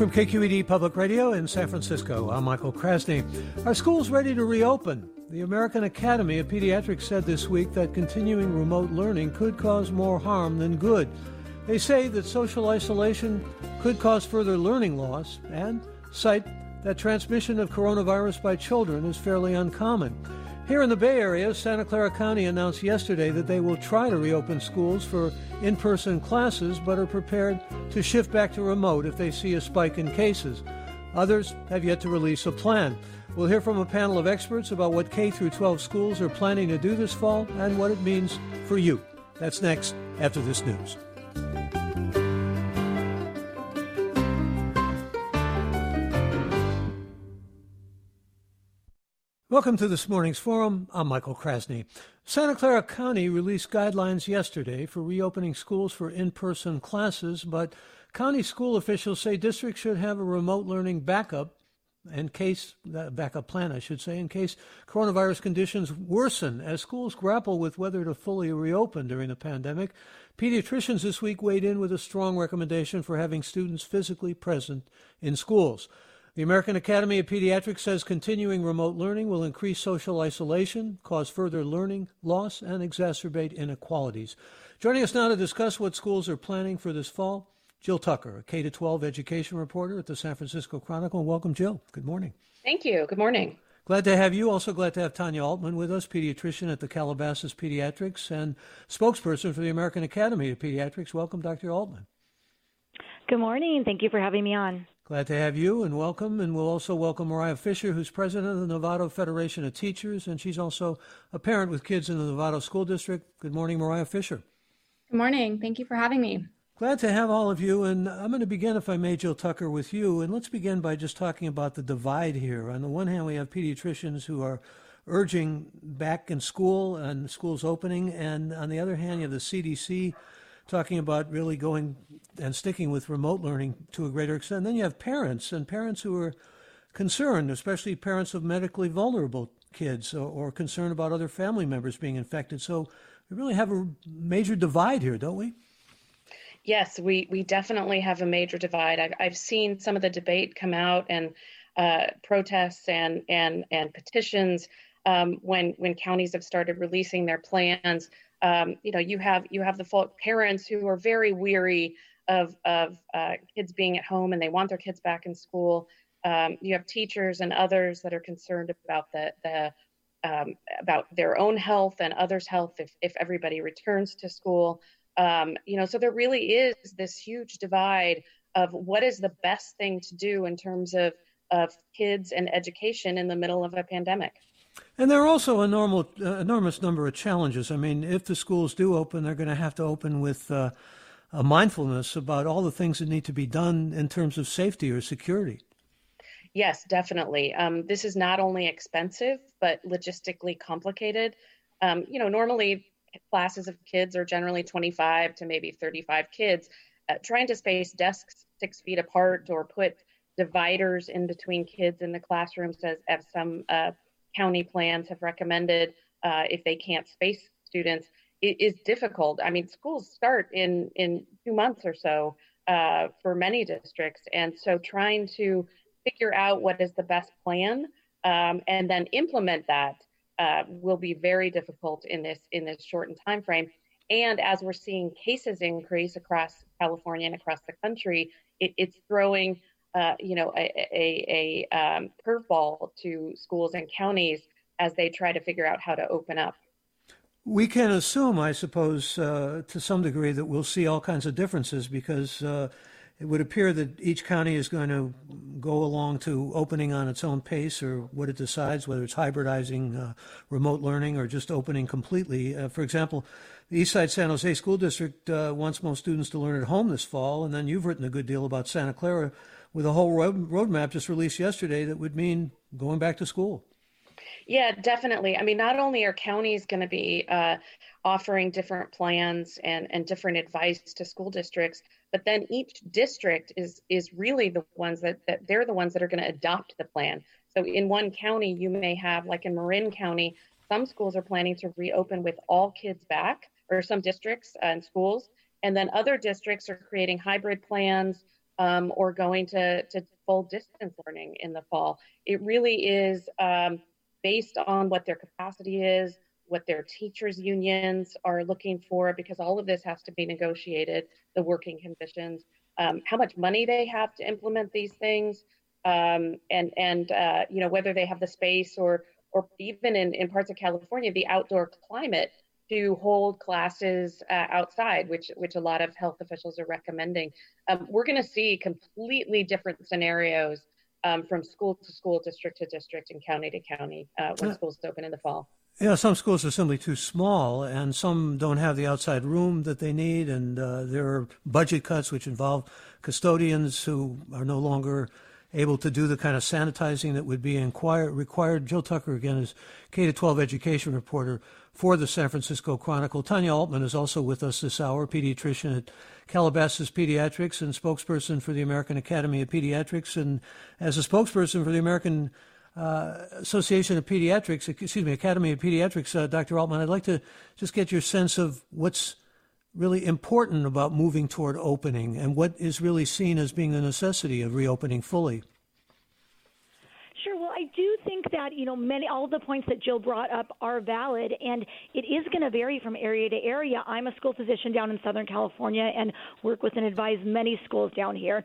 From KQED Public Radio in San Francisco, I'm Michael Krasny. Are schools ready to reopen? The American Academy of Pediatrics said this week that continuing remote learning could cause more harm than good. They say that social isolation could cause further learning loss and cite that transmission of coronavirus by children is fairly uncommon. Here in the Bay Area, Santa Clara County announced yesterday that they will try to reopen schools for in person classes, but are prepared to shift back to remote if they see a spike in cases. Others have yet to release a plan. We'll hear from a panel of experts about what K 12 schools are planning to do this fall and what it means for you. That's next after this news. Welcome to this morning's forum. I'm Michael Krasny. Santa Clara County released guidelines yesterday for reopening schools for in person classes, but county school officials say districts should have a remote learning backup in case, uh, backup plan, I should say, in case coronavirus conditions worsen as schools grapple with whether to fully reopen during the pandemic. Pediatricians this week weighed in with a strong recommendation for having students physically present in schools. The American Academy of Pediatrics says continuing remote learning will increase social isolation, cause further learning loss, and exacerbate inequalities. Joining us now to discuss what schools are planning for this fall, Jill Tucker, a K 12 education reporter at the San Francisco Chronicle. Welcome, Jill. Good morning. Thank you. Good morning. Glad to have you. Also glad to have Tanya Altmann with us, pediatrician at the Calabasas Pediatrics and spokesperson for the American Academy of Pediatrics. Welcome, Dr. Altmann. Good morning. Thank you for having me on. Glad to have you and welcome. And we'll also welcome Mariah Fisher, who's president of the Novato Federation of Teachers, and she's also a parent with kids in the Novato School District. Good morning, Mariah Fisher. Good morning. Thank you for having me. Glad to have all of you. And I'm going to begin, if I may, Jill Tucker, with you. And let's begin by just talking about the divide here. On the one hand, we have pediatricians who are urging back in school and schools opening. And on the other hand, you have the CDC talking about really going and sticking with remote learning to a greater extent. Then you have parents and parents who are concerned, especially parents of medically vulnerable kids or, or concerned about other family members being infected. So we really have a major divide here, don't we? Yes, we, we definitely have a major divide. I've, I've seen some of the debate come out and uh, protests and, and, and petitions um, when, when counties have started releasing their plans um, you know you have you have the parents who are very weary of of uh, kids being at home and they want their kids back in school. Um, you have teachers and others that are concerned about the the um, about their own health and others' health if if everybody returns to school. Um, you know, so there really is this huge divide of what is the best thing to do in terms of of kids and education in the middle of a pandemic. And there are also a normal, uh, enormous number of challenges. I mean, if the schools do open, they're going to have to open with uh, a mindfulness about all the things that need to be done in terms of safety or security. Yes, definitely. Um, this is not only expensive, but logistically complicated. Um, you know, normally classes of kids are generally 25 to maybe 35 kids. Uh, trying to space desks six feet apart or put dividers in between kids in the classrooms, as, as some uh, county plans have recommended uh, if they can't space students it is difficult. I mean, schools start in in two months or so uh, for many districts, and so trying to figure out what is the best plan um, and then implement that uh, will be very difficult in this in this shortened time frame. And as we're seeing cases increase across California and across the country, it, it's throwing uh, you know, a, a, a um, curveball to schools and counties as they try to figure out how to open up. We can assume, I suppose, uh, to some degree, that we'll see all kinds of differences because uh, it would appear that each county is going to go along to opening on its own pace or what it decides, whether it's hybridizing uh, remote learning or just opening completely. Uh, for example, the Eastside San Jose School District wants most students to learn at home this fall, and then you've written a good deal about Santa Clara with a whole road, roadmap just released yesterday that would mean going back to school. Yeah, definitely. I mean, not only are counties going to be uh, offering different plans and, and different advice to school districts, but then each district is is really the ones that, that they're the ones that are going to adopt the plan. So in one county, you may have, like in Marin County, some schools are planning to reopen with all kids back, or some districts and schools, and then other districts are creating hybrid plans um, or going to, to full distance learning in the fall. It really is um, based on what their capacity is, what their teachers unions are looking for, because all of this has to be negotiated, the working conditions, um, how much money they have to implement these things, um, and and uh, you know whether they have the space or or even in, in parts of California, the outdoor climate to hold classes uh, outside, which which a lot of health officials are recommending. Um, we're going to see completely different scenarios um, from school to school, district to district, and county to county uh, when schools open in the fall. Yeah, some schools are simply too small, and some don't have the outside room that they need, and uh, there are budget cuts which involve custodians who are no longer able to do the kind of sanitizing that would be required. Jill Tucker, again, is K 12 education reporter for the San Francisco Chronicle. Tanya Altmann is also with us this hour, pediatrician at Calabasas Pediatrics and spokesperson for the American Academy of Pediatrics. And as a spokesperson for the American uh, Association of Pediatrics, excuse me, Academy of Pediatrics, uh, Dr. Altmann, I'd like to just get your sense of what's really important about moving toward opening and what is really seen as being the necessity of reopening fully? Sure. Well, I do think that you know many all the points that Jill brought up are valid, and it is going to vary from area to area. I'm a school physician down in Southern California and work with and advise many schools down here.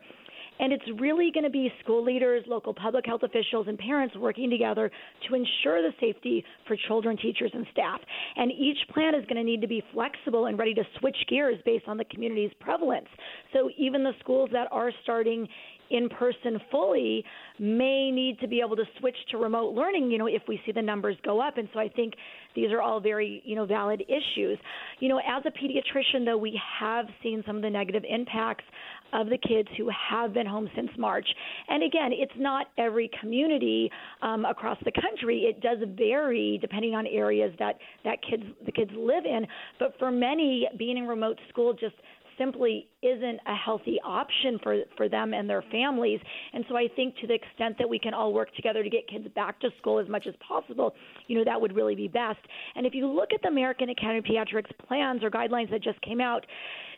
And it's really going to be school leaders, local public health officials, and parents working together to ensure the safety for children, teachers, and staff. And each plan is going to need to be flexible and ready to switch gears based on the community's prevalence. So even the schools that are starting in person fully may need to be able to switch to remote learning, you know, if we see the numbers go up. And so I think these are all very, you know, valid issues. You know, as a pediatrician, though, we have seen some of the negative impacts of the kids who have been home since March. And again, it's not every community um, across the country. It does vary depending on areas that that kids the kids live in. But for many, being in remote school just simply isn't a healthy option for for them and their families. And so I think to the extent that we can all work together to get kids back to school as much as possible, you know, that would really be best. And if you look at the American Academy of Pediatrics plans or guidelines that just came out,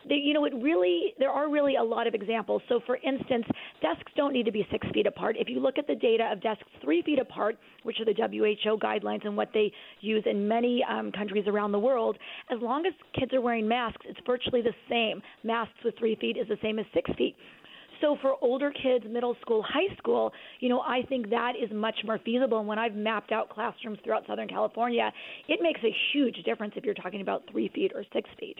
they, you know, it really there are really a lot of examples. So, for instance, desks don't need to be six feet apart. If you look at the data of desks three feet apart, which are the WHO guidelines and what they use in many um, countries around the world, as long as kids are wearing masks, it's virtually the same. Masks with three feet is the same as six feet. So for older kids, middle school, high school, you know, I think that is much more feasible. And when I've mapped out classrooms throughout Southern California, it makes a huge difference if you're talking about three feet or six feet.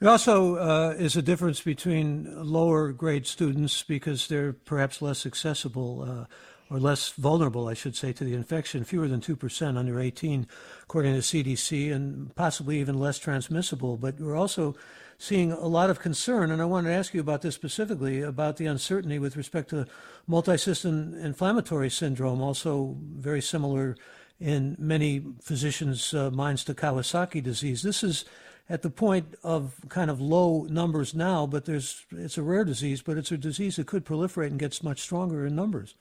There also uh, is a difference between lower grade students because they're perhaps less accessible uh, or less vulnerable, I should say, to the infection, fewer than 2% under 18, according to CDC, and possibly even less transmissible. But we're also seeing a lot of concern, and I wanted to ask you about this specifically about the uncertainty with respect to multisystem inflammatory syndrome, also very similar in many physicians' uh, minds to Kawasaki disease. This is at the point of kind of low numbers now, but there's it's a rare disease, but it's a disease that could proliferate and gets much stronger in numbers.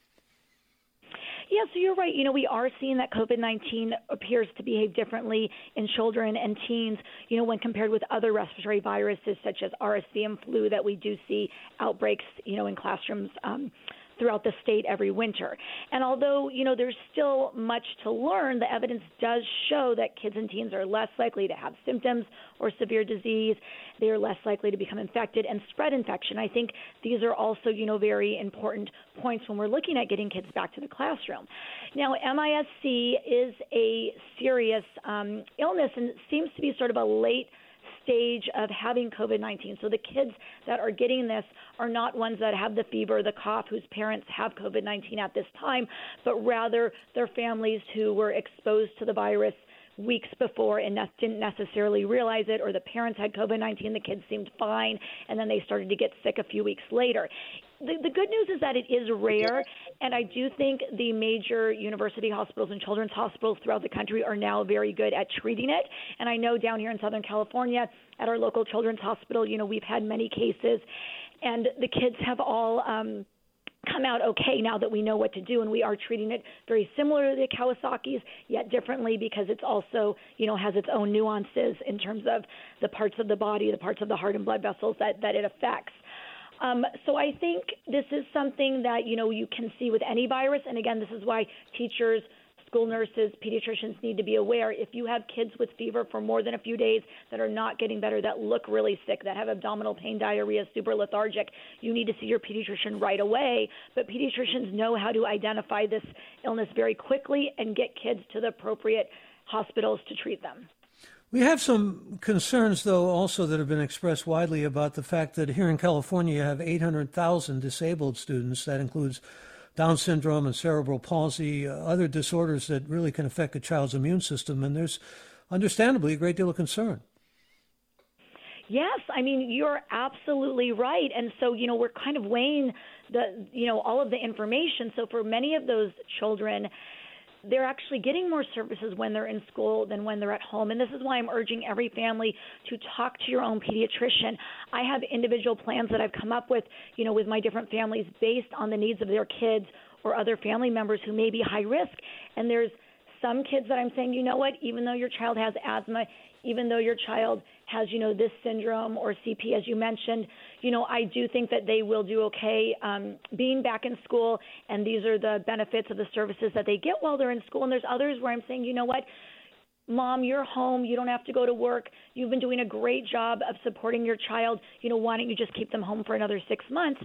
Yeah, so you're right. You know, we are seeing that COVID 19 appears to behave differently in children and teens, you know, when compared with other respiratory viruses such as RSV and flu that we do see outbreaks, you know, in classrooms. Um, throughout the state every winter. And although, you know, there's still much to learn, the evidence does show that kids and teens are less likely to have symptoms or severe disease. They are less likely to become infected and spread infection. I think these are also, you know, very important points when we're looking at getting kids back to the classroom. Now, MISC is a serious um, illness and seems to be sort of a late stage of having COVID 19. So the kids that are getting this are not ones that have the fever, the cough, whose parents have COVID 19 at this time, but rather their families who were exposed to the virus weeks before and didn't necessarily realize it, or the parents had COVID 19, the kids seemed fine, and then they started to get sick a few weeks later. The, the good news is that it is rare, and I do think the major university hospitals and children's hospitals throughout the country are now very good at treating it. And I know down here in Southern California, at our local children's hospital, you know, we've had many cases, and the kids have all. Um, come out okay now that we know what to do and we are treating it very similar to the Kawasaki's yet differently because it's also you know has its own nuances in terms of the parts of the body the parts of the heart and blood vessels that that it affects. Um, so I think this is something that you know you can see with any virus. And again this is why teachers school nurses, pediatricians need to be aware if you have kids with fever for more than a few days that are not getting better, that look really sick, that have abdominal pain, diarrhea, super lethargic, you need to see your pediatrician right away. But pediatricians know how to identify this illness very quickly and get kids to the appropriate hospitals to treat them. We have some concerns, though, also that have been expressed widely about the fact that here in California you have 800,000 disabled students. That includes down syndrome and cerebral palsy, uh, other disorders that really can affect a child's immune system. And there's understandably a great deal of concern. Yes, I mean you're absolutely right. And so, you know, we're kind of weighing the you know, all of the information. So for many of those children, they're actually getting more services when they're in school than when they're at home. And this is why I'm urging every family to talk to your own pediatrician. I have individual plans that I've come up with, you know, with my different families based on the needs of their kids or other family members who may be high risk. And there's some kids that I'm saying, you know what, even though your child has asthma, even though your child has, you know, this syndrome or CP, as you mentioned, you know, I do think that they will do okay um, being back in school, and these are the benefits of the services that they get while they're in school. And there's others where I'm saying, you know what, Mom, you're home. You don't have to go to work. You've been doing a great job of supporting your child. You know, why don't you just keep them home for another six months?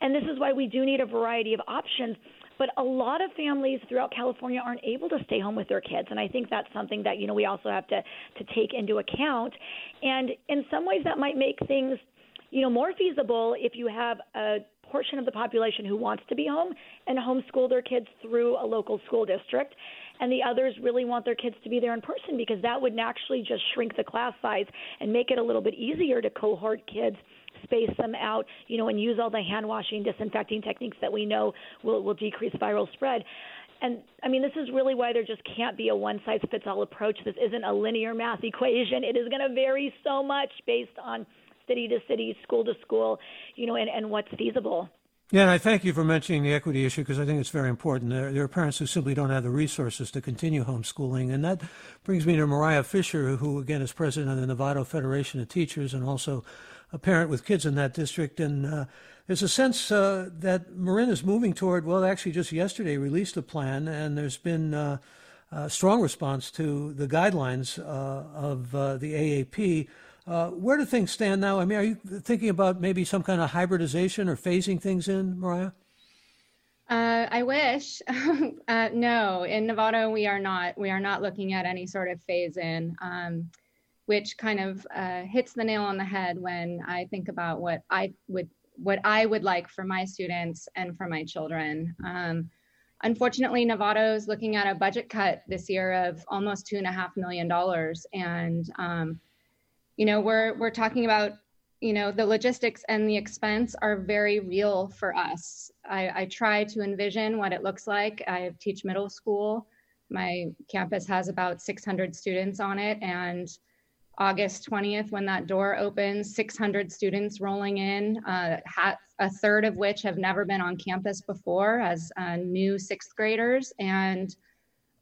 And this is why we do need a variety of options. But a lot of families throughout California aren't able to stay home with their kids, and I think that's something that you know we also have to to take into account. And in some ways, that might make things you know more feasible if you have a portion of the population who wants to be home and homeschool their kids through a local school district and the others really want their kids to be there in person because that would naturally just shrink the class size and make it a little bit easier to cohort kids space them out, you know, and use all the hand washing, disinfecting techniques that we know will, will decrease viral spread. And I mean, this is really why there just can't be a one size fits all approach. This isn't a linear math equation. It is going to vary so much based on city to city, school to school, you know, and, and what's feasible. Yeah, and I thank you for mentioning the equity issue because I think it's very important. There, there, are parents who simply don't have the resources to continue homeschooling. And that brings me to Mariah Fisher, who, again, is president of the Novato Federation of Teachers and also a parent with kids in that district. And uh, there's a sense uh, that Marin is moving toward, well, actually, just yesterday released a plan, and there's been uh, a strong response to the guidelines uh, of uh, the AAP uh, where do things stand now? I mean, are you thinking about maybe some kind of hybridization or phasing things in, Mariah? Uh, I wish. uh, no, in Novato, we are not. We are not looking at any sort of phase in, um, which kind of uh, hits the nail on the head when I think about what I would what I would like for my students and for my children. Um, unfortunately, Novato is looking at a budget cut this year of almost two and a half million dollars, and um, you know we're we're talking about you know the logistics and the expense are very real for us. I, I, try to envision what it looks like. I teach middle school. My campus has about 600 students on it. And august 20th when that door opens 600 students rolling in uh, a third of which have never been on campus before as uh, new sixth graders. And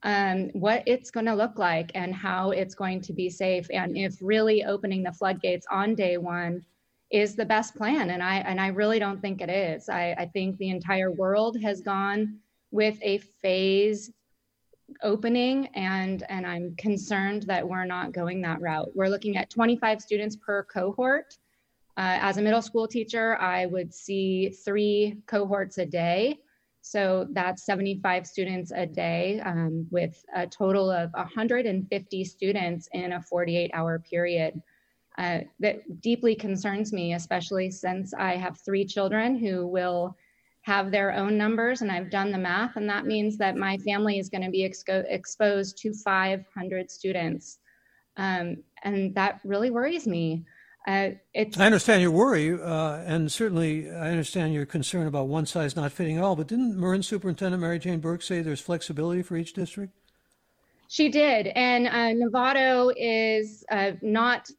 um, what it's going to look like and how it's going to be safe and if really opening the floodgates on day one is the best plan. And i and i really don't think it is. I, I think the entire world has gone with a phase opening and and i'm concerned that we're not going that route. We're looking at 25 students per cohort. Uh, as a middle school teacher i would see three cohorts a day. So that's 75 students a day um, with a total of 150 students in a 48 hour period. Uh, that deeply concerns me, especially since I have three children who will have their own numbers, and I've done the math, and that means that my family is going to be exco- exposed to 500 students. Um, and that really worries me. Uh, I understand your worry, uh, and certainly I understand your concern about one size not fitting all. But didn't Marin Superintendent Mary Jane Burke say there's flexibility for each district? She did, and uh, Novato is uh, not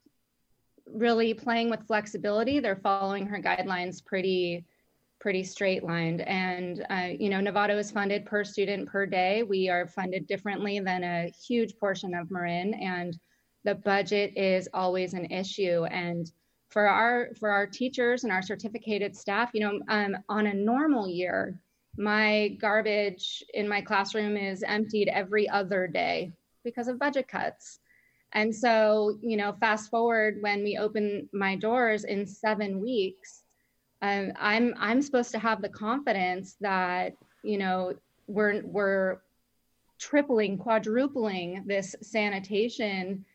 really playing with flexibility. They're following her guidelines pretty pretty straight lined. And, uh, you know, Novato is funded per student per day. We are funded differently than a huge portion of Marin, and the budget is always an issue. And for our for our teachers and our certificated staff, you know, um, on a normal year, my garbage in my classroom is emptied every other day because of budget cuts. And so, you know, fast forward when we open my doors in seven weeks, um, I'm I'm supposed to have the confidence that you know we're we're tripling, quadrupling this sanitation,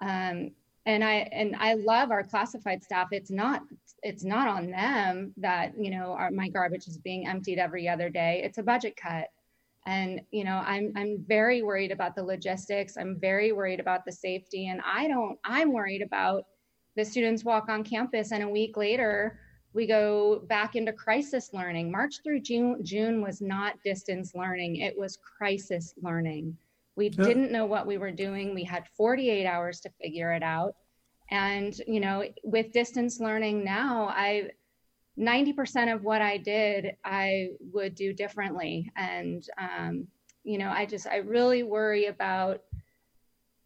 um, and I and I love our classified staff. It's not it's not on them that you know our, my garbage is being emptied every other day. It's a budget cut, and you know I'm I'm very worried about the logistics. I'm very worried about the safety, and I don't. I'm worried about the students walk on campus and a week later we go back into crisis learning. March through June, June was not distance learning, it was crisis learning. We yeah. didn't know what we were doing. We had 48 hours to figure it out. And, you know, with distance learning now, I 90% of what I did, I would do differently. And, um, you know, I just, I really worry about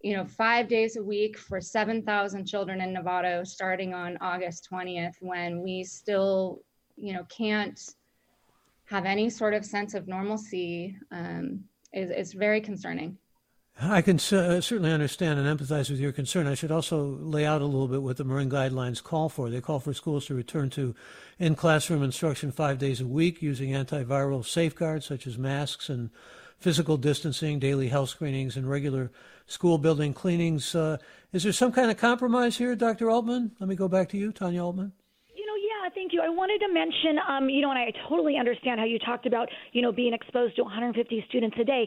you know, five days a week for 7,000 children in Novato starting on August 20th when we still, you know, can't have any sort of sense of normalcy um, is, is very concerning. I can uh, certainly understand and empathize with your concern. I should also lay out a little bit what the Marin guidelines call for. They call for schools to return to in classroom instruction five days a week using antiviral safeguards such as masks and physical distancing, daily health screenings, and regular school building cleanings. Uh, is there some kind of compromise here, Dr. Altmann? Let me go back to you, Tanya Altmann. You know, yeah, thank you. I wanted to mention, um, you know, and I totally understand how you talked about, you know, being exposed to 150 students a day.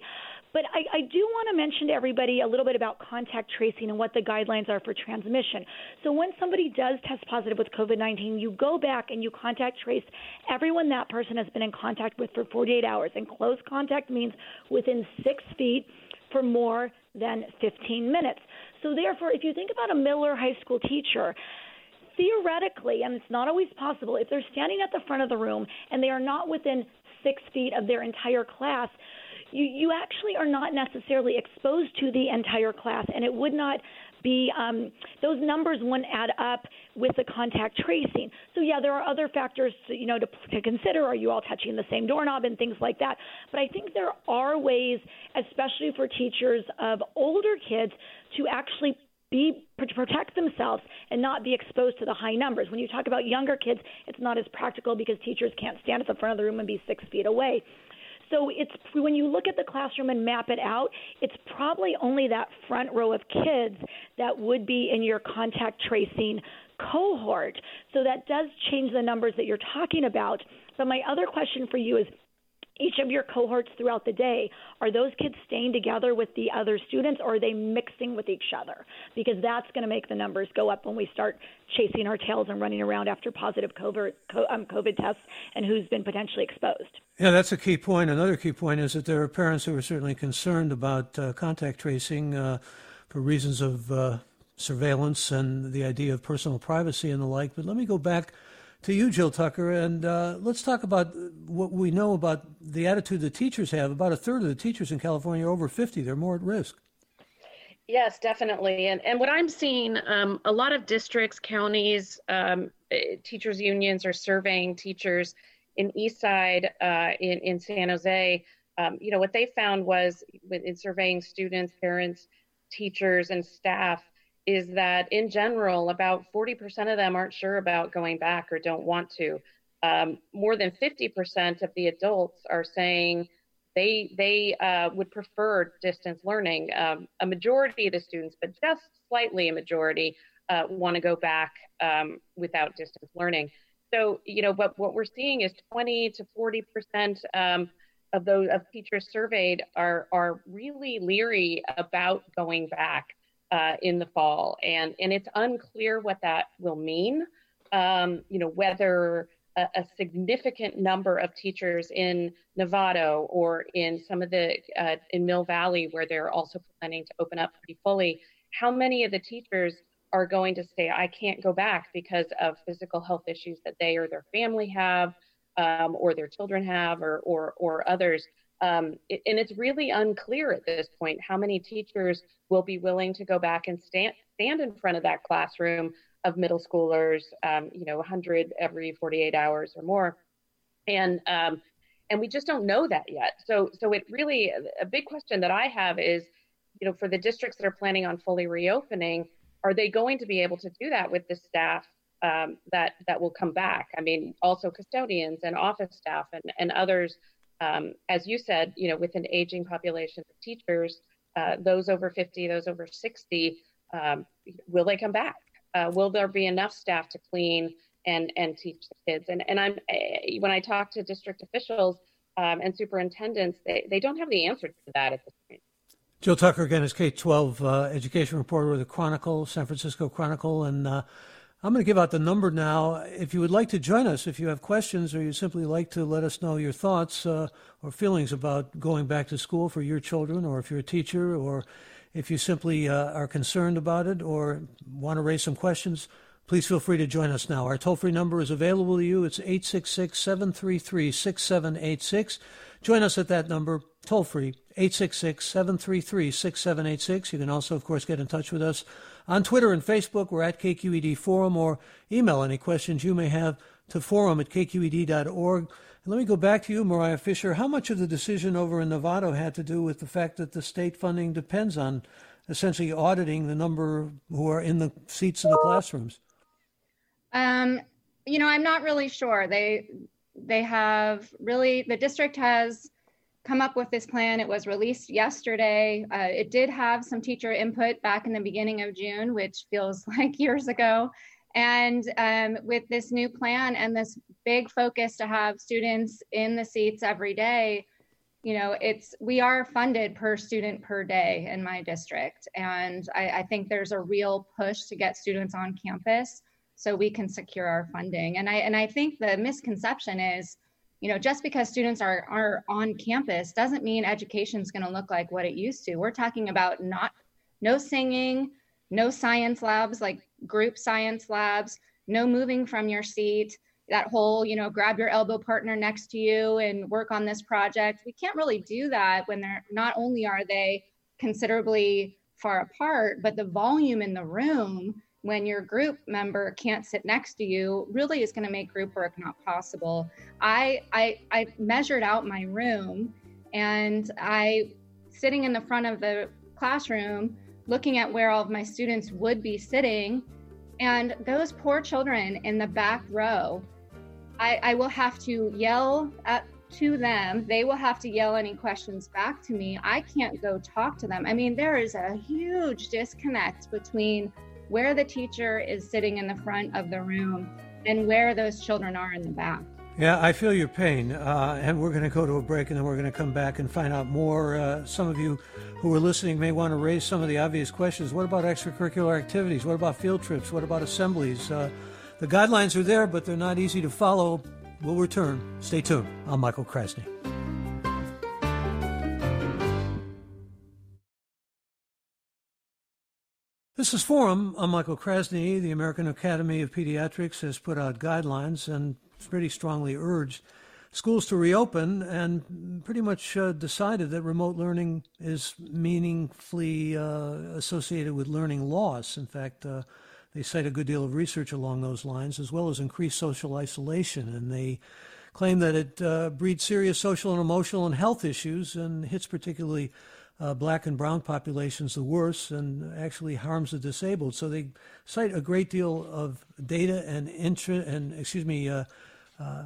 But I, I do want to mention to everybody a little bit about contact tracing and what the guidelines are for transmission. So when somebody does test positive with COVID 19, you go back and you contact trace everyone that person has been in contact with for 48 hours. And close contact means within six feet for more than 15 minutes. So, therefore, if you think about a Miller High School teacher, theoretically, and it's not always possible, if they're standing at the front of the room and they are not within six feet of their entire class, you, you actually are not necessarily exposed to the entire class, and it would not be um, those numbers wouldn't add up with the contact tracing. So yeah, there are other factors to, you know to, to consider. Are you all touching the same doorknob and things like that? But I think there are ways, especially for teachers of older kids, to actually be protect themselves and not be exposed to the high numbers. When you talk about younger kids, it's not as practical because teachers can't stand at the front of the room and be six feet away. So it's when you look at the classroom and map it out, it's probably only that front row of kids that would be in your contact tracing cohort. So that does change the numbers that you're talking about. But my other question for you is each of your cohorts throughout the day, are those kids staying together with the other students or are they mixing with each other? Because that's going to make the numbers go up when we start chasing our tails and running around after positive COVID, um, COVID tests and who's been potentially exposed. Yeah, that's a key point. Another key point is that there are parents who are certainly concerned about uh, contact tracing uh, for reasons of uh, surveillance and the idea of personal privacy and the like. But let me go back to you, Jill Tucker, and uh, let's talk about what we know about the attitude the teachers have. About a third of the teachers in California are over 50. They're more at risk. Yes, definitely. And, and what I'm seeing, um, a lot of districts, counties, um, eh, teachers' unions are surveying teachers in Eastside, uh, in, in San Jose. Um, you know, what they found was in surveying students, parents, teachers, and staff is that in general, about 40% of them aren't sure about going back or don't want to. Um, more than 50% of the adults are saying they they uh, would prefer distance learning. Um, a majority of the students, but just slightly a majority, uh, want to go back um, without distance learning. So, you know, what, what we're seeing is 20 to 40 percent um, of those of teachers surveyed are are really leery about going back uh, in the fall, and and it's unclear what that will mean. Um, you know, whether a, a, significant number of teachers in Novato or in some of the uh, in Mill Valley, where they're also planning to open up pretty fully, how many of the teachers are going to say, I can't go back because of physical health issues that they or their family have, um, or their children have, or or, or others. Um, and it's really unclear at this point how many teachers will be willing to go back and stand stand in front of that classroom of middle schoolers, um, you know, 100 every 48 hours or more, and um, and we just don't know that yet. So so it really a big question that I have is, you know, for the districts that are planning on fully reopening, are they going to be able to do that with the staff um, that that will come back? I mean, also custodians and office staff and and others. Um, as you said, you know, with an aging population of teachers, uh, those over 50, those over 60, um, will they come back? Uh, will there be enough staff to clean and and teach the kids? And and I'm eh, when I talk to district officials um, and superintendents, they, they don't have the answer to that at this point. Jill Tucker again is K 12 uh, education reporter with the Chronicle, San Francisco Chronicle. And uh, I'm going to give out the number now. If you would like to join us, if you have questions or you simply like to let us know your thoughts uh, or feelings about going back to school for your children, or if you're a teacher, or if you simply uh, are concerned about it or want to raise some questions, please feel free to join us now. Our toll free number is available to you. It's 866 733 6786. Join us at that number, toll free, 866 733 6786. You can also, of course, get in touch with us on Twitter and Facebook. We're at KQED Forum or email any questions you may have to forum at kqed.org. And let me go back to you, Mariah Fisher. How much of the decision over in Novato had to do with the fact that the state funding depends on essentially auditing the number who are in the seats in the classrooms? Um, you know, I'm not really sure. They they have really the district has come up with this plan. It was released yesterday. Uh, it did have some teacher input back in the beginning of June, which feels like years ago. And um, with this new plan and this big focus to have students in the seats every day, you know, it's we are funded per student per day in my district, and I, I think there's a real push to get students on campus so we can secure our funding. And I and I think the misconception is, you know, just because students are are on campus doesn't mean education is going to look like what it used to. We're talking about not no singing, no science labs like group science labs, no moving from your seat. That whole, you know, grab your elbow partner next to you and work on this project. We can't really do that when they're not only are they considerably far apart, but the volume in the room when your group member can't sit next to you really is going to make group work not possible. I, I I measured out my room and I sitting in the front of the classroom looking at where all of my students would be sitting and those poor children in the back row I, I will have to yell at to them. They will have to yell any questions back to me. I can't go talk to them. I mean, there is a huge disconnect between where the teacher is sitting in the front of the room and where those children are in the back. Yeah, I feel your pain. Uh, and we're going to go to a break and then we're going to come back and find out more. Uh, some of you who are listening may want to raise some of the obvious questions. What about extracurricular activities? What about field trips? What about assemblies? Uh, the guidelines are there, but they're not easy to follow. We'll return. Stay tuned. I'm Michael Krasny. This is Forum. I'm Michael Krasny. The American Academy of Pediatrics has put out guidelines and pretty strongly urged schools to reopen and pretty much uh, decided that remote learning is meaningfully uh, associated with learning loss. In fact, uh, they cite a good deal of research along those lines, as well as increased social isolation. And they claim that it uh, breeds serious social and emotional and health issues and hits particularly uh, black and brown populations the worst and actually harms the disabled. So they cite a great deal of data and interest and excuse me, uh, uh,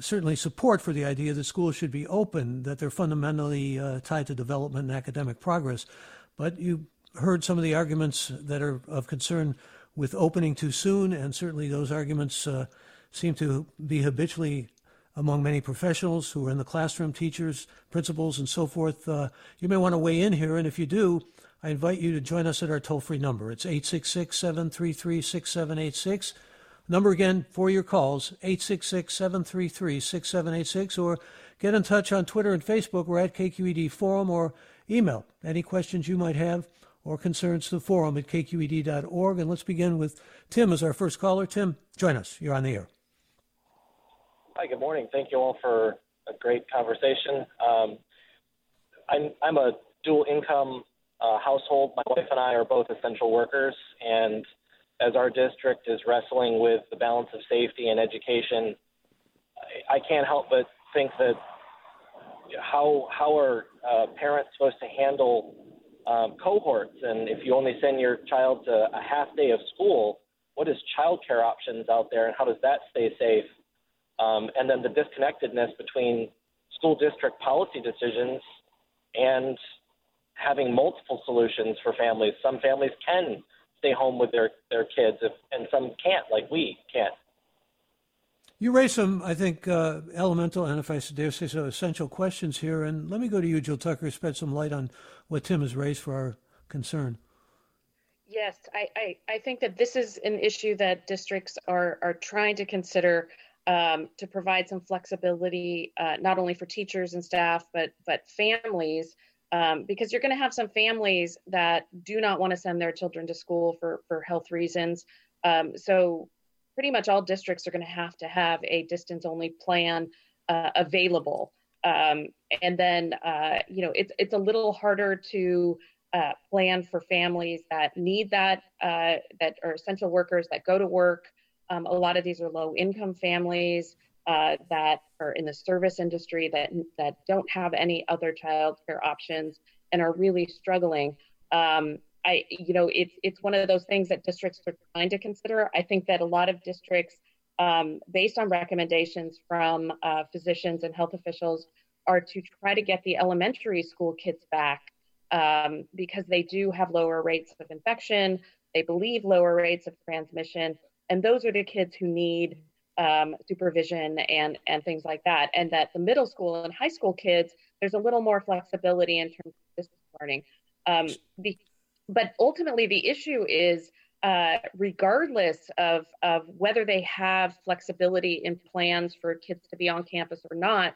certainly support for the idea that schools should be open, that they're fundamentally uh, tied to development and academic progress. But you heard some of the arguments that are of concern with opening too soon, and certainly those arguments uh, seem to be habitually among many professionals who are in the classroom, teachers, principals, and so forth. Uh, you may want to weigh in here, and if you do, I invite you to join us at our toll free number. It's 866 733 6786. Number again for your calls 866 733 6786, or get in touch on Twitter and Facebook. We're at KQED Forum, or email any questions you might have or concerns to the forum at kqed.org. And let's begin with Tim as our first caller. Tim, join us. You're on the air. Hi, good morning. Thank you all for a great conversation. Um, I'm, I'm a dual income uh, household. My wife and I are both essential workers, and as our district is wrestling with the balance of safety and education, I, I can't help but think that how how are uh, parents supposed to handle um, cohorts? And if you only send your child to a half day of school, what is childcare options out there, and how does that stay safe? Um, and then the disconnectedness between school district policy decisions and having multiple solutions for families. Some families can stay home with their, their kids, if, and some can't, like we can't. You raised some, I think, uh, elemental and, if I dare say so, essential questions here. And let me go to you, Jill Tucker, spread some light on what Tim has raised for our concern. Yes, I, I, I think that this is an issue that districts are, are trying to consider um, to provide some flexibility, uh, not only for teachers and staff, but, but families um, because you're going to have some families that do not want to send their children to school for, for health reasons. Um, so, pretty much all districts are going to have to have a distance only plan uh, available. Um, and then, uh, you know, it's, it's a little harder to uh, plan for families that need that, uh, that are essential workers that go to work. Um, a lot of these are low income families uh, that are in the service industry that that don't have any other child care options and are really struggling. Um, I, you know, it's it's one of those things that districts are trying to consider. I think that a lot of districts, um, based on recommendations from uh, physicians and health officials, are to try to get the elementary school kids back um, because they do have lower rates of infection. They believe lower rates of transmission, and those are the kids who need um, supervision and and things like that. And that the middle school and high school kids there's a little more flexibility in terms of distance learning. Um, the, but ultimately the issue is uh, regardless of, of whether they have flexibility in plans for kids to be on campus or not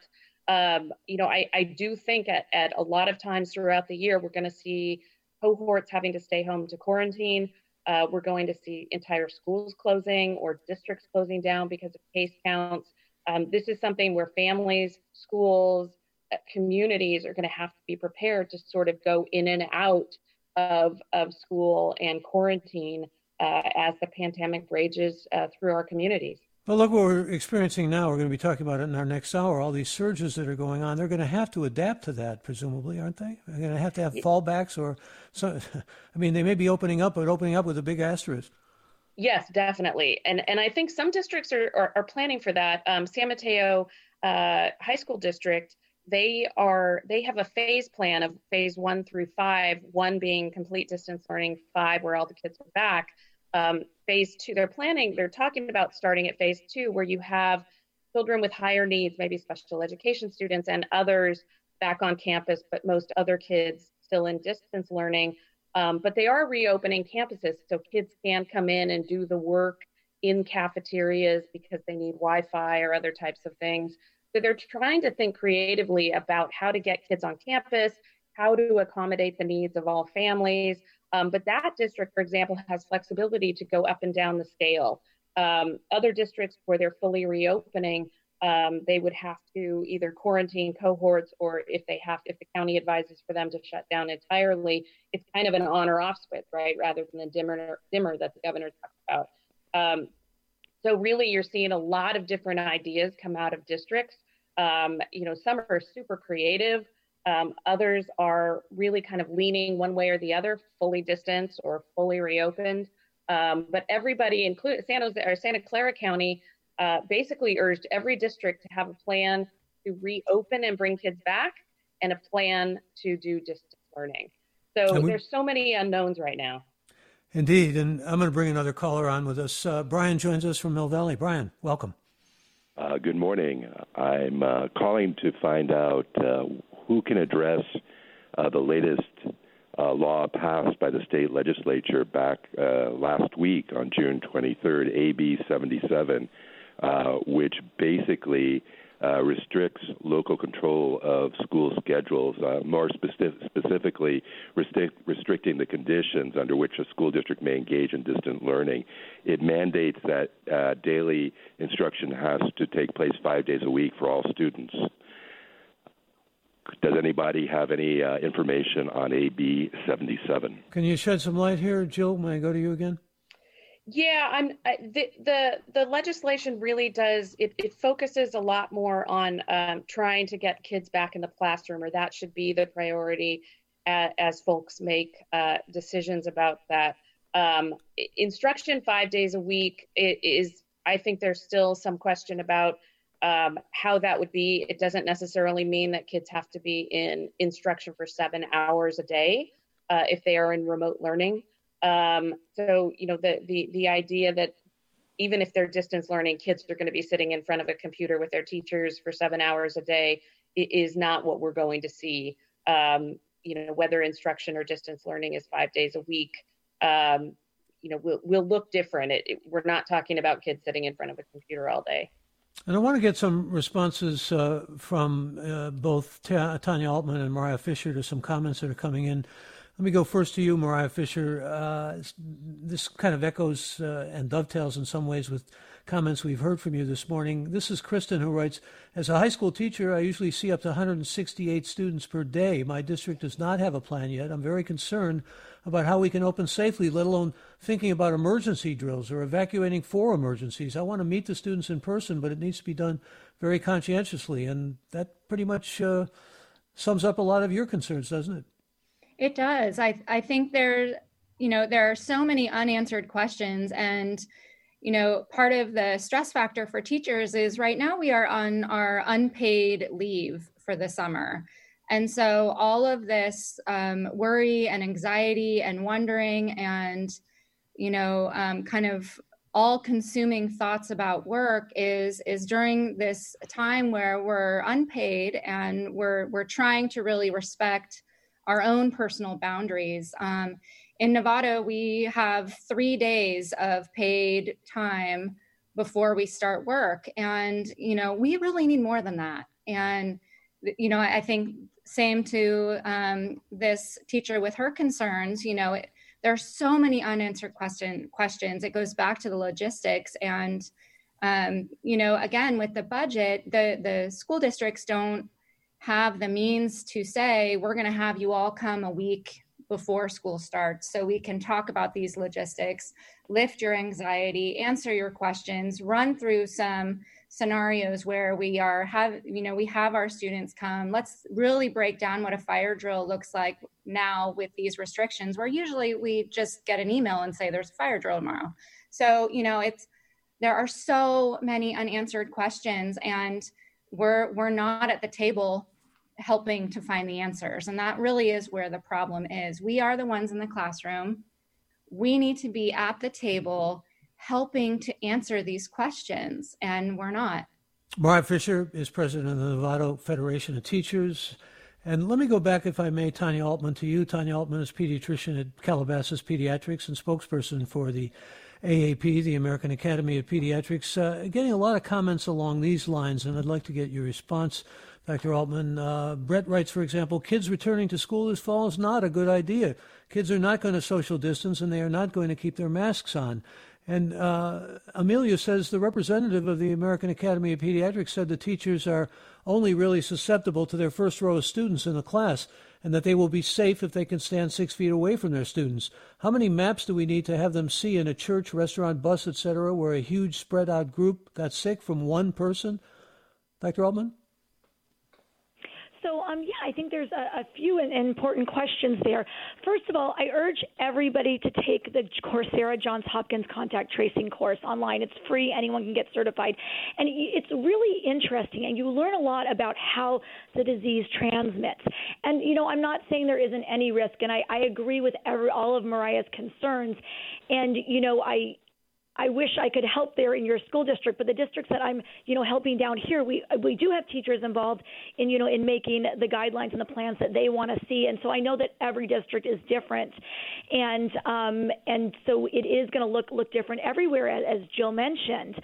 um, you know I, I do think at, at a lot of times throughout the year we're going to see cohorts having to stay home to quarantine uh, we're going to see entire schools closing or districts closing down because of case counts. Um, this is something where families, schools, uh, communities are going to have to be prepared to sort of go in and out of, of school and quarantine uh, as the pandemic rages uh, through our communities. But look what we're experiencing now. We're going to be talking about it in our next hour. All these surges that are going on, they're going to have to adapt to that, presumably, aren't they? They're going to have to have fallbacks, or so. I mean, they may be opening up, but opening up with a big asterisk. Yes, definitely, and and I think some districts are are, are planning for that. Um, San Mateo uh, High School District, they are they have a phase plan of phase one through five. One being complete distance learning, five where all the kids are back um, phase two, they're planning, they're talking about starting at phase two, where you have children with higher needs, maybe special education students and others back on campus, but most other kids still in distance learning. Um, but they are reopening campuses so kids can come in and do the work in cafeterias because they need Wi Fi or other types of things. So they're trying to think creatively about how to get kids on campus, how to accommodate the needs of all families, um, but that district, for example, has flexibility to go up and down the scale. Um, other districts where they're fully reopening, um, they would have to either quarantine cohorts or if they have, if the county advises for them to shut down entirely, it's kind of an on or off switch, right? Rather than the dimmer, dimmer that the governor talked about. Um, so really, you're seeing a lot of different ideas come out of districts. Um, you know, some are super creative. Um, others are really kind of leaning one way or the other, fully distanced or fully reopened. Um, but everybody, including San Jose or Santa Clara County, uh, basically urged every district to have a plan to reopen and bring kids back, and a plan to do distance learning. So we, there's so many unknowns right now. Indeed, and I'm going to bring another caller on with us. Uh, Brian joins us from Mill Valley. Brian, welcome. Uh, good morning. I'm uh, calling to find out uh, who can address uh, the latest uh, law passed by the state legislature back last week on June 23rd, AB 77, which basically uh, restricts local control of school schedules, uh, more specific, specifically restrict, restricting the conditions under which a school district may engage in distant learning. It mandates that uh, daily instruction has to take place five days a week for all students. Does anybody have any uh, information on AB 77? Can you shed some light here, Jill? May I go to you again? Yeah, I'm the the the legislation really does it. It focuses a lot more on um, trying to get kids back in the classroom, or that should be the priority as, as folks make uh, decisions about that. Um, instruction five days a week is. I think there's still some question about um, how that would be. It doesn't necessarily mean that kids have to be in instruction for seven hours a day uh, if they are in remote learning. Um, so, you know, the, the, the idea that even if they're distance learning, kids are going to be sitting in front of a computer with their teachers for seven hours a day is not what we're going to see. Um, you know, whether instruction or distance learning is five days a week, um, you know, will will look different. It, it, we're not talking about kids sitting in front of a computer all day. And I want to get some responses uh, from uh, both Tanya Altmann and Mariah Fisher to some comments that are coming in let me go first to you, Mariah Fisher. Uh, this kind of echoes uh, and dovetails in some ways with comments we've heard from you this morning. This is Kristen who writes As a high school teacher, I usually see up to 168 students per day. My district does not have a plan yet. I'm very concerned about how we can open safely, let alone thinking about emergency drills or evacuating for emergencies. I want to meet the students in person, but it needs to be done very conscientiously. And that pretty much uh, sums up a lot of your concerns, doesn't it? It does. I I think there, you know, there are so many unanswered questions and you know, part of the stress factor for teachers is right now we are on our unpaid leave for the summer. And so all of this um, worry and anxiety and wondering and, you know, um, kind of all consuming thoughts about work is is during this time where we're unpaid and we're we're trying to really respect our own personal boundaries. Um, in Novato, we have three days of paid time before we start work. And, you know, we really need more than that. And, you know, I think same to um, this teacher with her concerns, you know, it, there are so many unanswered question questions. It goes back to the logistics and, um, you know, again, with the budget, the, the school districts don't have the means to say, we're going to have you all come a week before school starts so we can talk about these logistics, lift your anxiety, answer your questions, run through some scenarios where we are have you know we have our students come. Let's really break down what a fire drill looks like now with these restrictions where usually we just get an email and say there's a fire drill tomorrow. So you know it's there are so many unanswered questions and we're we're not at the table helping to find the answers. And that really is where the problem is. We are the ones in the classroom. We need to be at the table helping to answer these questions and we're not. Mariah Fisher is president of the Novato Federation of Teachers. And let me go back, if I may, Tanya Altmann, to you. Tanya Altmann is pediatrician at Calabasas Pediatrics and spokesperson for the AAP, the American Academy of Pediatrics, uh, getting a lot of comments along these lines, and I'd like to get your response, Dr. Altmann. Uh, Brett writes, for example, kids returning to school this fall is not a good idea. Kids are not going to social distance, and they are not going to keep their masks on. And uh, Amelia says the representative of the American Academy of Pediatrics said the teachers are only really susceptible to their first row of students in the class and that they will be safe if they can stand six feet away from their students. How many maps do we need to have them see in a church, restaurant, bus, etc., where a huge spread out group got sick from one person? Dr. Altmann? So, um, yeah, I think there's a, a few important questions there. First of all, I urge everybody to take the Coursera Johns Hopkins contact tracing course online. It's free; anyone can get certified, and it's really interesting. And you learn a lot about how the disease transmits. And you know, I'm not saying there isn't any risk, and I, I agree with every, all of Mariah's concerns. And you know, I I wish I could help there in your school district, but the districts that I'm, you know, helping down here, we we do have teachers involved in, you know, in making the guidelines and the plans that they want to see, and so I know that every district is different, and um, and so it is going to look look different everywhere, as, as Jill mentioned.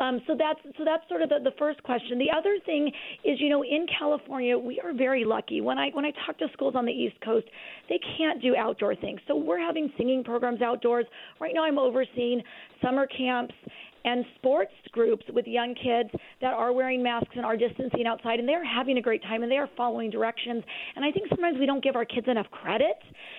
Um, so that's so that's sort of the, the first question. The other thing is, you know, in California, we are very lucky. When I when I talk to schools on the East Coast, they can't do outdoor things. So we're having singing programs outdoors. Right now, I'm overseeing summer camps and sports groups with young kids that are wearing masks and are distancing outside and they're having a great time and they are following directions. And i think sometimes we don't give our kids enough credit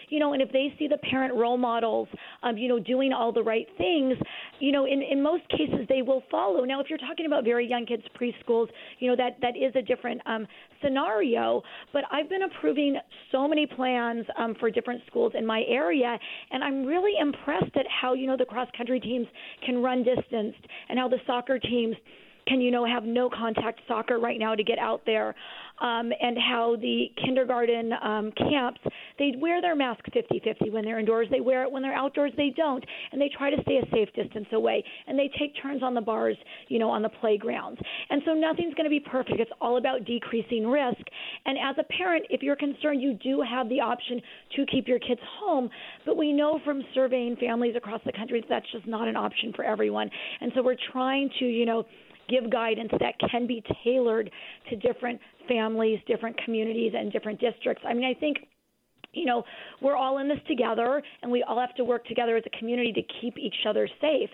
you know and if they see the parent role models um you know doing all the right things you know in in most cases they will follow. Now if you're talking about very young kids preschools you know that that is a different um scenario but i've been approving so many plans um for different schools in my area and i'm really impressed at how you know the cross country teams can run distance and how the soccer teams can you know have no contact soccer right now to get out there um, and how the kindergarten um, camps they wear their mask 50-50 when they're indoors. They wear it when they're outdoors. They don't. And they try to stay a safe distance away. And they take turns on the bars you know on the playgrounds. And so nothing's going to be perfect. It's all about decreasing risk. And as a parent if you're concerned you do have the option to keep your kids home. But we know from surveying families across the country that that's just not an option for everyone. And so we're trying to you know give guidance that can be tailored to different families, different communities, and different districts. I mean, I think you know, we're all in this together and we all have to work together as a community to keep each other safe.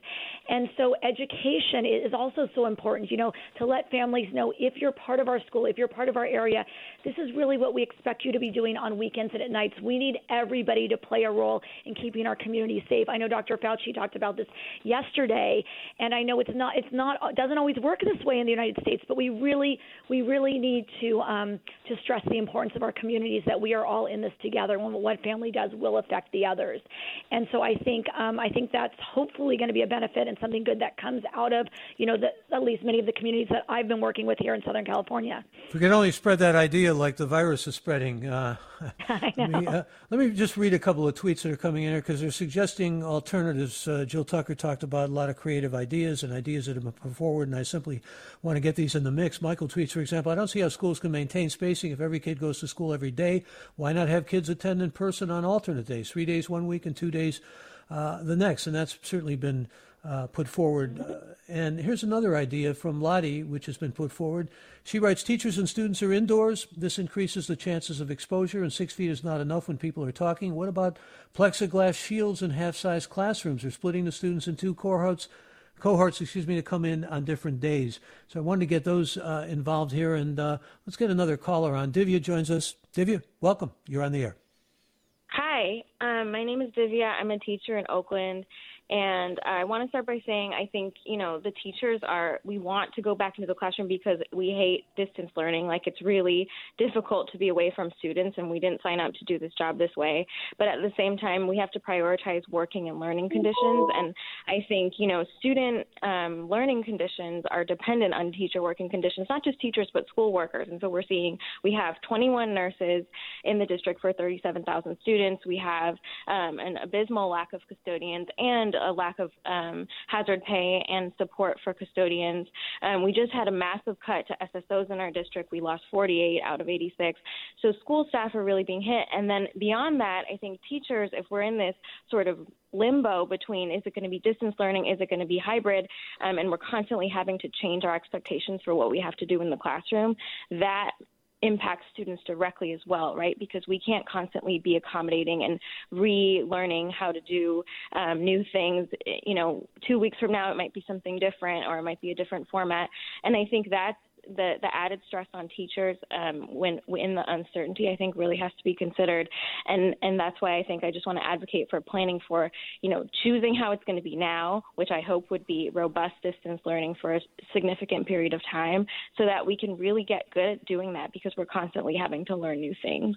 And so education is also so important, you know, to let families know if you're part of our school, if you're part of our area, this is really what we expect you to be doing on weekends and at nights. We need everybody to play a role in keeping our community safe. I know Dr. Fauci talked about this yesterday and I know it's not it's not it doesn't always work this way in the United States, but we really we really need to um to stress the importance of our communities that we are all in this together one family does will affect the others, and so I think um, I think that's hopefully going to be a benefit and something good that comes out of you know the, at least many of the communities that I've been working with here in Southern California. If we can only spread that idea like the virus is spreading. Uh, let, me, uh, let, me, just read a couple of tweets that are coming in here because they're suggesting alternatives. Uh, Jill Tucker talked about a lot of creative ideas and ideas that have been put forward, and I simply want to get these in the mix. Michael tweets, for example, I don't see how schools can maintain spacing if every kid goes to school every day. Why not have kids attend in person on alternate days, three days one week and two days uh, the next. And that's certainly been uh, put forward. Uh, and here's another idea from Lottie, which has been put forward. She writes Teachers and students are indoors. This increases the chances of exposure, and six feet is not enough when people are talking. What about plexiglass shields in half size classrooms or splitting the students in two cohorts? cohorts, excuse me, to come in on different days. So I wanted to get those uh, involved here, and uh, let's get another caller on. Divya joins us. Divya, welcome. You're on the air. Hi, um, my name is Divya. I'm a teacher in Oakland, and I want to start by saying I think, you know, the teachers are, we want to go back into the classroom because we hate distance learning. Like it's really difficult to be away from students, and we didn't sign up to do this job this way. But at the same time, we have to prioritize working and learning conditions. And I think, you know, student um, learning conditions are dependent on teacher working conditions, not just teachers, but school workers. And so we're seeing we have 21 nurses in the district for 37,000 students. We have um, an abysmal lack of custodians and a lack of um, hazard pay and support for custodians. Um, we just had a massive cut to SSOs in our district. We lost 48 out of 86. So school staff are really being hit. And then beyond that, I think teachers, if we're in this sort of limbo between is it going to be distance learning, is it going to be hybrid, um, and we're constantly having to change our expectations for what we have to do in the classroom, that impacts students directly as well, right? Because we can't constantly be accommodating and relearning how to do um, new things. You know, two weeks from now, it might be something different or it might be a different format. And I think that's the the added stress on teachers um, when in the uncertainty, I think, really has to be considered, and and that's why I think I just want to advocate for planning for you know choosing how it's going to be now, which I hope would be robust distance learning for a significant period of time, so that we can really get good at doing that because we're constantly having to learn new things.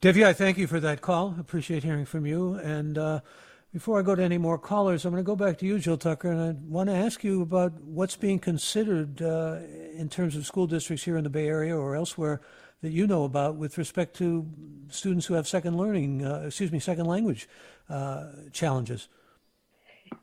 Divya, I thank you for that call. Appreciate hearing from you and. Uh, before I go to any more callers, I'm going to go back to you, Jill Tucker, and I want to ask you about what's being considered uh, in terms of school districts here in the Bay Area or elsewhere that you know about with respect to students who have second learning, uh, excuse me, second language uh, challenges.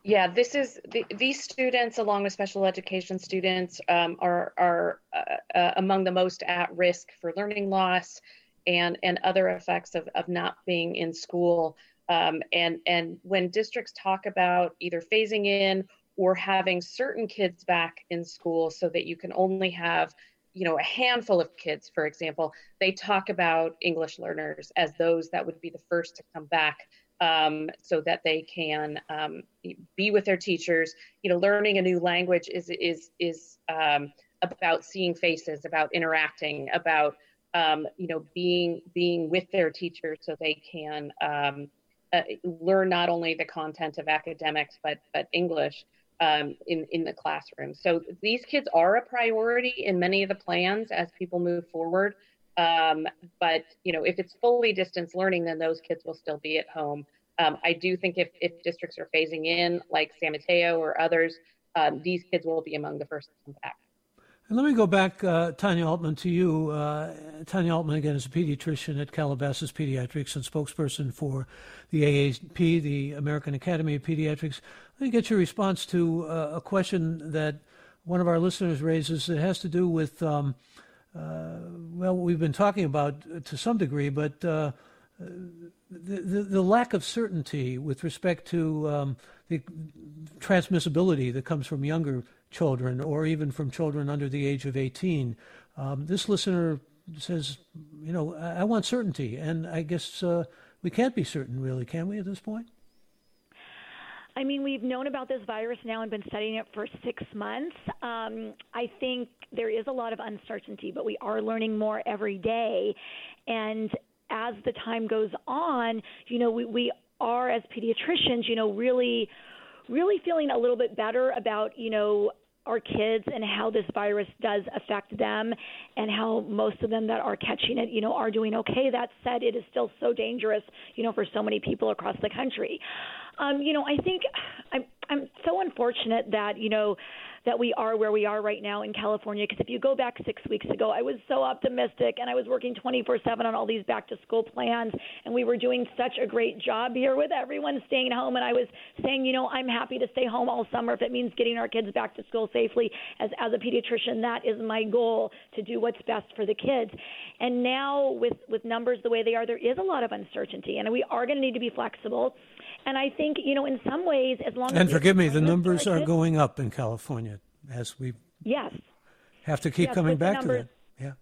Yeah, this is the, these students, along with special education students, um, are are uh, uh, among the most at risk for learning loss and and other effects of of not being in school. Um, and, and when districts talk about either phasing in or having certain kids back in school so that you can only have you know a handful of kids for example they talk about english learners as those that would be the first to come back um, so that they can um, be with their teachers. You know learning a new language is is is um, about seeing faces about interacting about um, you know being being with their teachers so they can um, uh, learn not only the content of academics but but English um, in in the classroom. So these kids are a priority in many of the plans as people move forward. Um, but you know, if it's fully distance learning, then those kids will still be at home. Um, I do think if if districts are phasing in, like San Mateo or others, um, these kids will be among the first to come back. And let me go back, uh, Tanya Altmann, to you. Uh, Tanya Altmann, again, is a pediatrician at Calabasas Pediatrics and spokesperson for the AAP, the American Academy of Pediatrics. Let me get your response to uh, a question that one of our listeners raises that has to do with, um, uh, well, we've been talking about to some degree, but uh, the, the, the, lack of certainty with respect to um, the transmissibility that comes from younger children or even from children under the age of 18. Um, this listener says, you know, I, I want certainty. And I guess uh, we can't be certain, really, can we, at this point? I mean, we've known about this virus now and been studying it for six months. Um, I think there is a lot of uncertainty, but we are learning more every day. And as the time goes on, you know, we, we are, as pediatricians, you know, really really feeling a little bit better about, you know, our kids and how this virus does affect them and how most of them that are catching it, you know, are doing okay. That said, it is still so dangerous, you know, for so many people across the country. Um, you know, I think I'm I'm so unfortunate that, you know, that we are where we are right now in California. Because if you go back six weeks ago, I was so optimistic and I was working 24 7 on all these back to school plans. And we were doing such a great job here with everyone staying home. And I was saying, you know, I'm happy to stay home all summer if it means getting our kids back to school safely. As, as a pediatrician, that is my goal to do what's best for the kids. And now, with, with numbers the way they are, there is a lot of uncertainty. And we are going to need to be flexible. And I think, you know, in some ways, as long and as. And forgive me, the numbers are going up in California as we yes have to keep yes, coming back numbers, to that. Yeah.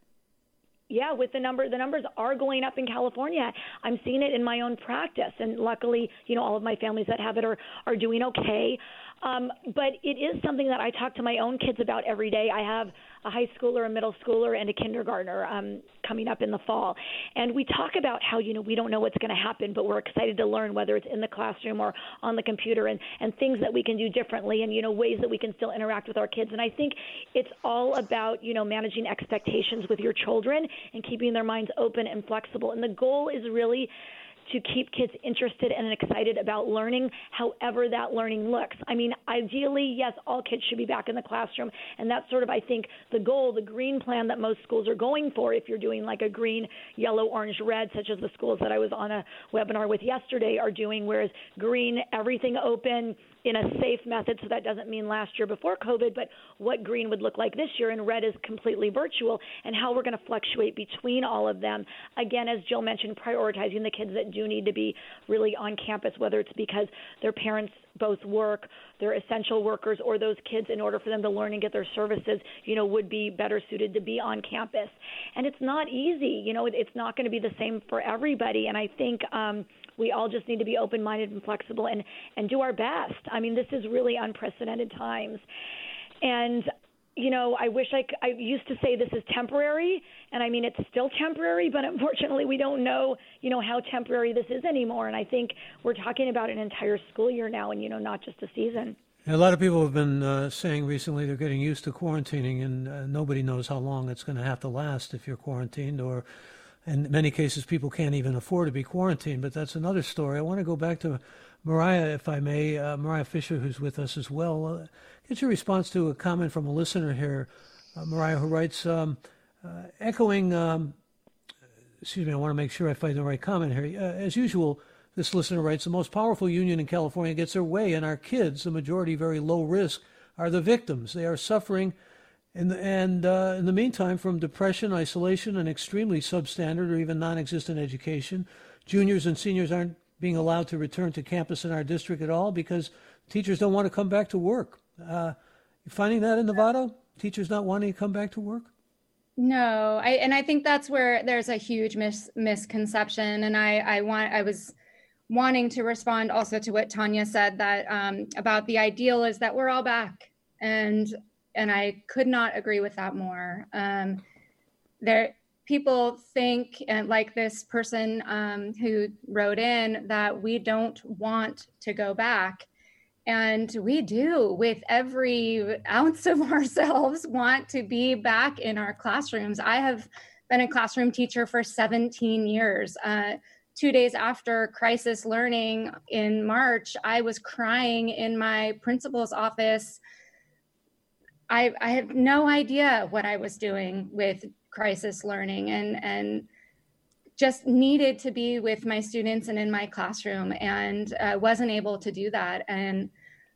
Yeah, with the number, the numbers are going up in California. I'm seeing it in my own practice, and luckily, you know, all of my families that have it are are doing okay. Um, but it is something that I talk to my own kids about every day. I have a high schooler, a middle schooler, and a kindergartner um, coming up in the fall. And we talk about how, you know, we don't know what's going to happen, but we're excited to learn whether it's in the classroom or on the computer and, and things that we can do differently and, you know, ways that we can still interact with our kids. And I think it's all about, you know, managing expectations with your children and keeping their minds open and flexible. And the goal is really to keep kids interested and excited about learning, however that learning looks. I mean, ideally, yes, all kids should be back in the classroom, and that's sort of, I think, the goal, the green plan that most schools are going for. If you're doing like a green, yellow, orange, red, such as the schools that I was on a webinar with yesterday are doing, whereas green, everything open in a safe method. So that doesn't mean last year before COVID, but what green would look like this year, and red is completely virtual, and how we're going to fluctuate between all of them. Again, as Jill mentioned, prioritizing the kids that do need to be really on campus, whether it's because their parents both work, they're essential workers, or those kids, in order for them to learn and get their services, you know, would be better suited to be on campus. And it's not easy, you know, it's not going to be the same for everybody. And I think um, we all just need to be open minded and flexible and, and do our best. I mean, this is really unprecedented times. And you know, I wish I, I used to say this is temporary, and I mean it's still temporary, but unfortunately we don't know, you know, how temporary this is anymore. And I think we're talking about an entire school year now, and you know, not just a season. A lot of people have been uh, saying recently they're getting used to quarantining, and uh, nobody knows how long it's going to have to last if you're quarantined, or in many cases, people can't even afford to be quarantined. But that's another story. I want to go back to Mariah, if I may, uh, Mariah Fisher, who's with us as well. Uh, get your response to a comment from a listener here, uh, Mariah, who writes, um, uh, echoing, um, excuse me, I want to make sure I find the right comment here. as usual, this listener writes The most powerful union in California gets their way, and our kids, the majority very low risk, are the victims. They are suffering, in the, and uh, in the meantime, from depression, isolation, and extremely substandard or even non existent education. Juniors and seniors aren't being allowed to return to campus in our district at all because teachers don't want to come back to work. Uh, you finding that in Novato? Teachers not wanting to come back to work? No, I, and I think that's where there's a huge mis- misconception. And I, I want, I was wanting to respond also to what Tanya said that um, about the ideal is that we're all back, and and I could not agree with that more. Um, there, people think, and like this person um, who wrote in, that we don't want to go back. And we do, with every ounce of ourselves, want to be back in our classrooms. I have been a classroom teacher for 17 years. Uh, two days after crisis learning in March, I was crying in my principal's office. I, I have no idea what I was doing with crisis learning and, and just needed to be with my students and in my classroom and uh, wasn't able to do that. And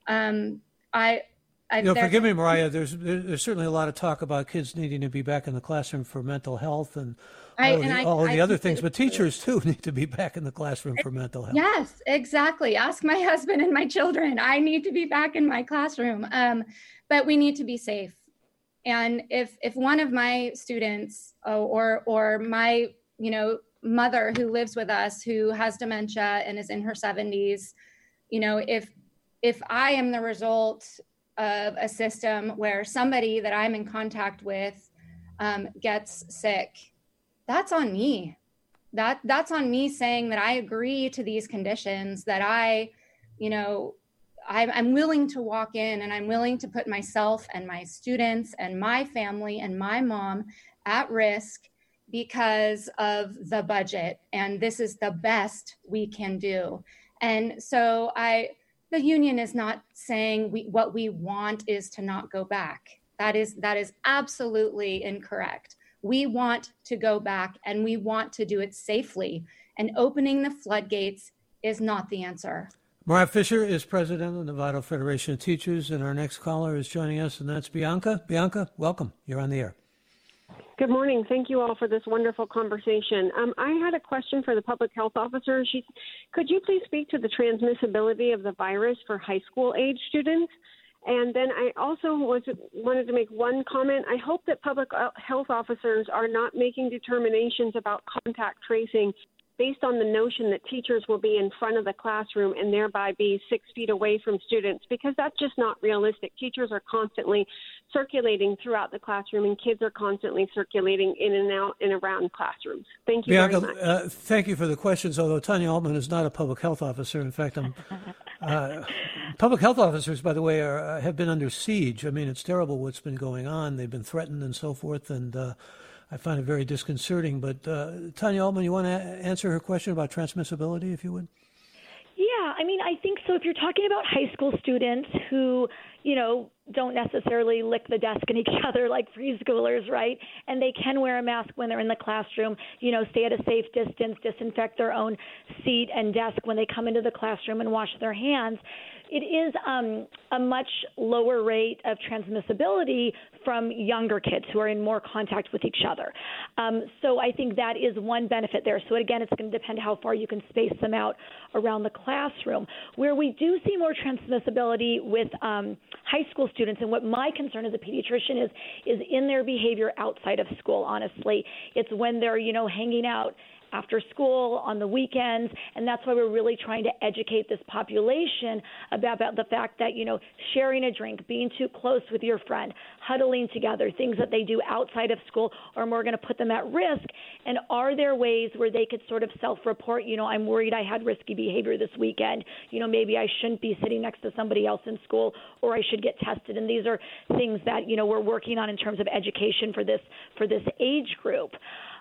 um, I, I, you know, forgive me, Mariah. There's there's certainly a lot of talk about kids needing to be back in the classroom for mental health and all, of the, I, all the other things, but teachers too need to be back in the classroom for mental health. Yes, exactly. Ask my husband and my children. I need to be back in my classroom. Um, but we need to be safe. And if if one of my students oh, or or my you know mother who lives with us who has dementia and is in her 70s, you know if if I am the result of a system where somebody that I'm in contact with um, gets sick that's on me that that's on me saying that i agree to these conditions that i you know I'm, I'm willing to walk in and i'm willing to put myself and my students and my family and my mom at risk because of the budget and this is the best we can do and so i the union is not saying we, what we want is to not go back that is that is absolutely incorrect we want to go back and we want to do it safely. And opening the floodgates is not the answer. Mariah Fisher is president of the Novato Federation of Teachers, and our next caller is joining us, and that's Bianca. Bianca, welcome. You're on the air. Good morning. Thank you all for this wonderful conversation. Um, I had a question for the public health officer. She, could you please speak to the transmissibility of the virus for high school age students? And then I also was, wanted to make one comment. I hope that public health officers are not making determinations about contact tracing based on the notion that teachers will be in front of the classroom and thereby be six feet away from students, because that's just not realistic. Teachers are constantly circulating throughout the classroom, and kids are constantly circulating in and out and around classrooms. Thank you Bianca, very much. Uh, thank you for the questions. Although Tanya Altmann is not a public health officer, in fact, I'm. Uh, public health officers, by the way, are, uh, have been under siege. I mean, it's terrible what's been going on. They've been threatened and so forth, and uh, I find it very disconcerting. But uh, Tanya Altmann, you want to answer her question about transmissibility, if you would? Yeah, I mean, I think so. If you're talking about high school students who, you know, don't necessarily lick the desk in each other like preschoolers, right? And they can wear a mask when they're in the classroom, you know, stay at a safe distance, disinfect their own seat and desk when they come into the classroom and wash their hands it is um, a much lower rate of transmissibility from younger kids who are in more contact with each other. Um, so I think that is one benefit there. So again, it's going to depend how far you can space them out around the classroom. Where we do see more transmissibility with um, high school students, and what my concern as a pediatrician is, is in their behavior outside of school. Honestly, it's when they're you know hanging out after school, on the weekends, and that's why we're really trying to educate this population about, about the fact that, you know, sharing a drink, being too close with your friend, huddling together, things that they do outside of school are more going to put them at risk. And are there ways where they could sort of self report, you know, I'm worried I had risky behavior this weekend, you know, maybe I shouldn't be sitting next to somebody else in school or I should get tested. And these are things that, you know, we're working on in terms of education for this for this age group.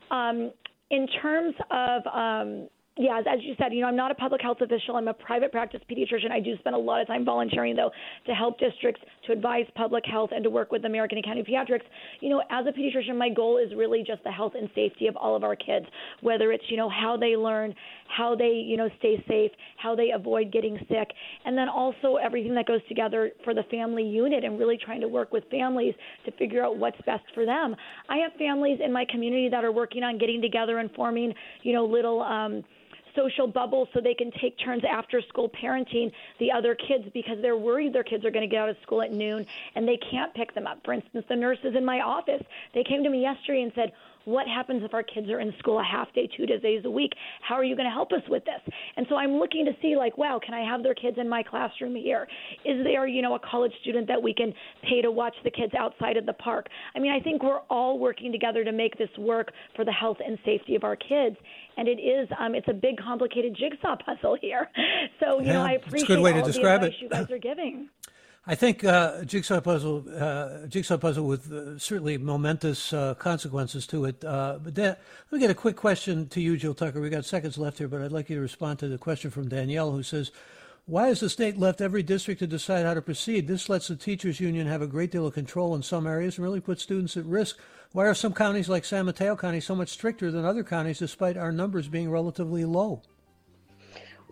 Um, in terms of um, yeah, as you said, you know, I'm not a public health official. I'm a private practice pediatrician. I do spend a lot of time volunteering, though, to help districts to advise public health and to work with American Academy of Pediatrics. You know, as a pediatrician, my goal is really just the health and safety of all of our kids, whether it's, you know, how they learn, how they, you know, stay safe, how they avoid getting sick, and then also everything that goes together for the family unit and really trying to work with families to figure out what's best for them. I have families in my community that are working on getting together and forming, you know, little, um, social bubbles so they can take turns after school parenting the other kids because they're worried their kids are going to get out of school at noon and they can't pick them up. For instance, the nurses in my office, they came to me yesterday and said, what happens if our kids are in school a half day, two days a week? How are you going to help us with this? And so I'm looking to see, like, wow, can I have their kids in my classroom here? Is there, you know, a college student that we can pay to watch the kids outside of the park? I mean, I think we're all working together to make this work for the health and safety of our kids. And it is, um, it's a big, complicated jigsaw puzzle here. So, you yeah, know, I appreciate it's a good way all to describe it. it. you guys are giving. I think uh, jigsaw puzzle, uh, jigsaw puzzle with uh, certainly momentous uh, consequences to it. Uh, but Dan, let me get a quick question to you, Jill Tucker. We got seconds left here, but I'd like you to respond to the question from Danielle, who says, "Why has the state left every district to decide how to proceed? This lets the teachers union have a great deal of control in some areas and really puts students at risk. Why are some counties like San Mateo County so much stricter than other counties, despite our numbers being relatively low?"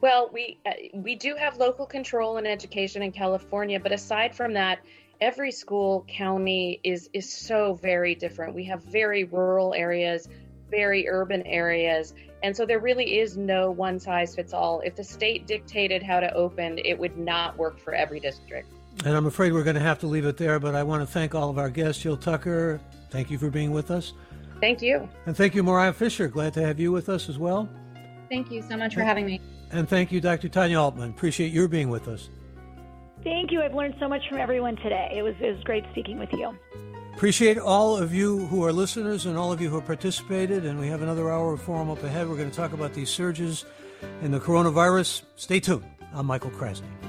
Well, we uh, we do have local control in education in California, but aside from that, every school county is is so very different. We have very rural areas, very urban areas, and so there really is no one size fits all. If the state dictated how to open, it would not work for every district. And I'm afraid we're going to have to leave it there, but I want to thank all of our guests. Jill Tucker, thank you for being with us. Thank you. And thank you, Mariah Fisher. Glad to have you with us as well. Thank you so much for having me. And thank you, Dr. Tanya Altmann. Appreciate your being with us. Thank you. I've learned so much from everyone today. It was, it was great speaking with you. Appreciate all of you who are listeners and all of you who have participated. And we have another hour of forum up ahead. We're going to talk about these surges in the coronavirus. Stay tuned. I'm Michael Krasny.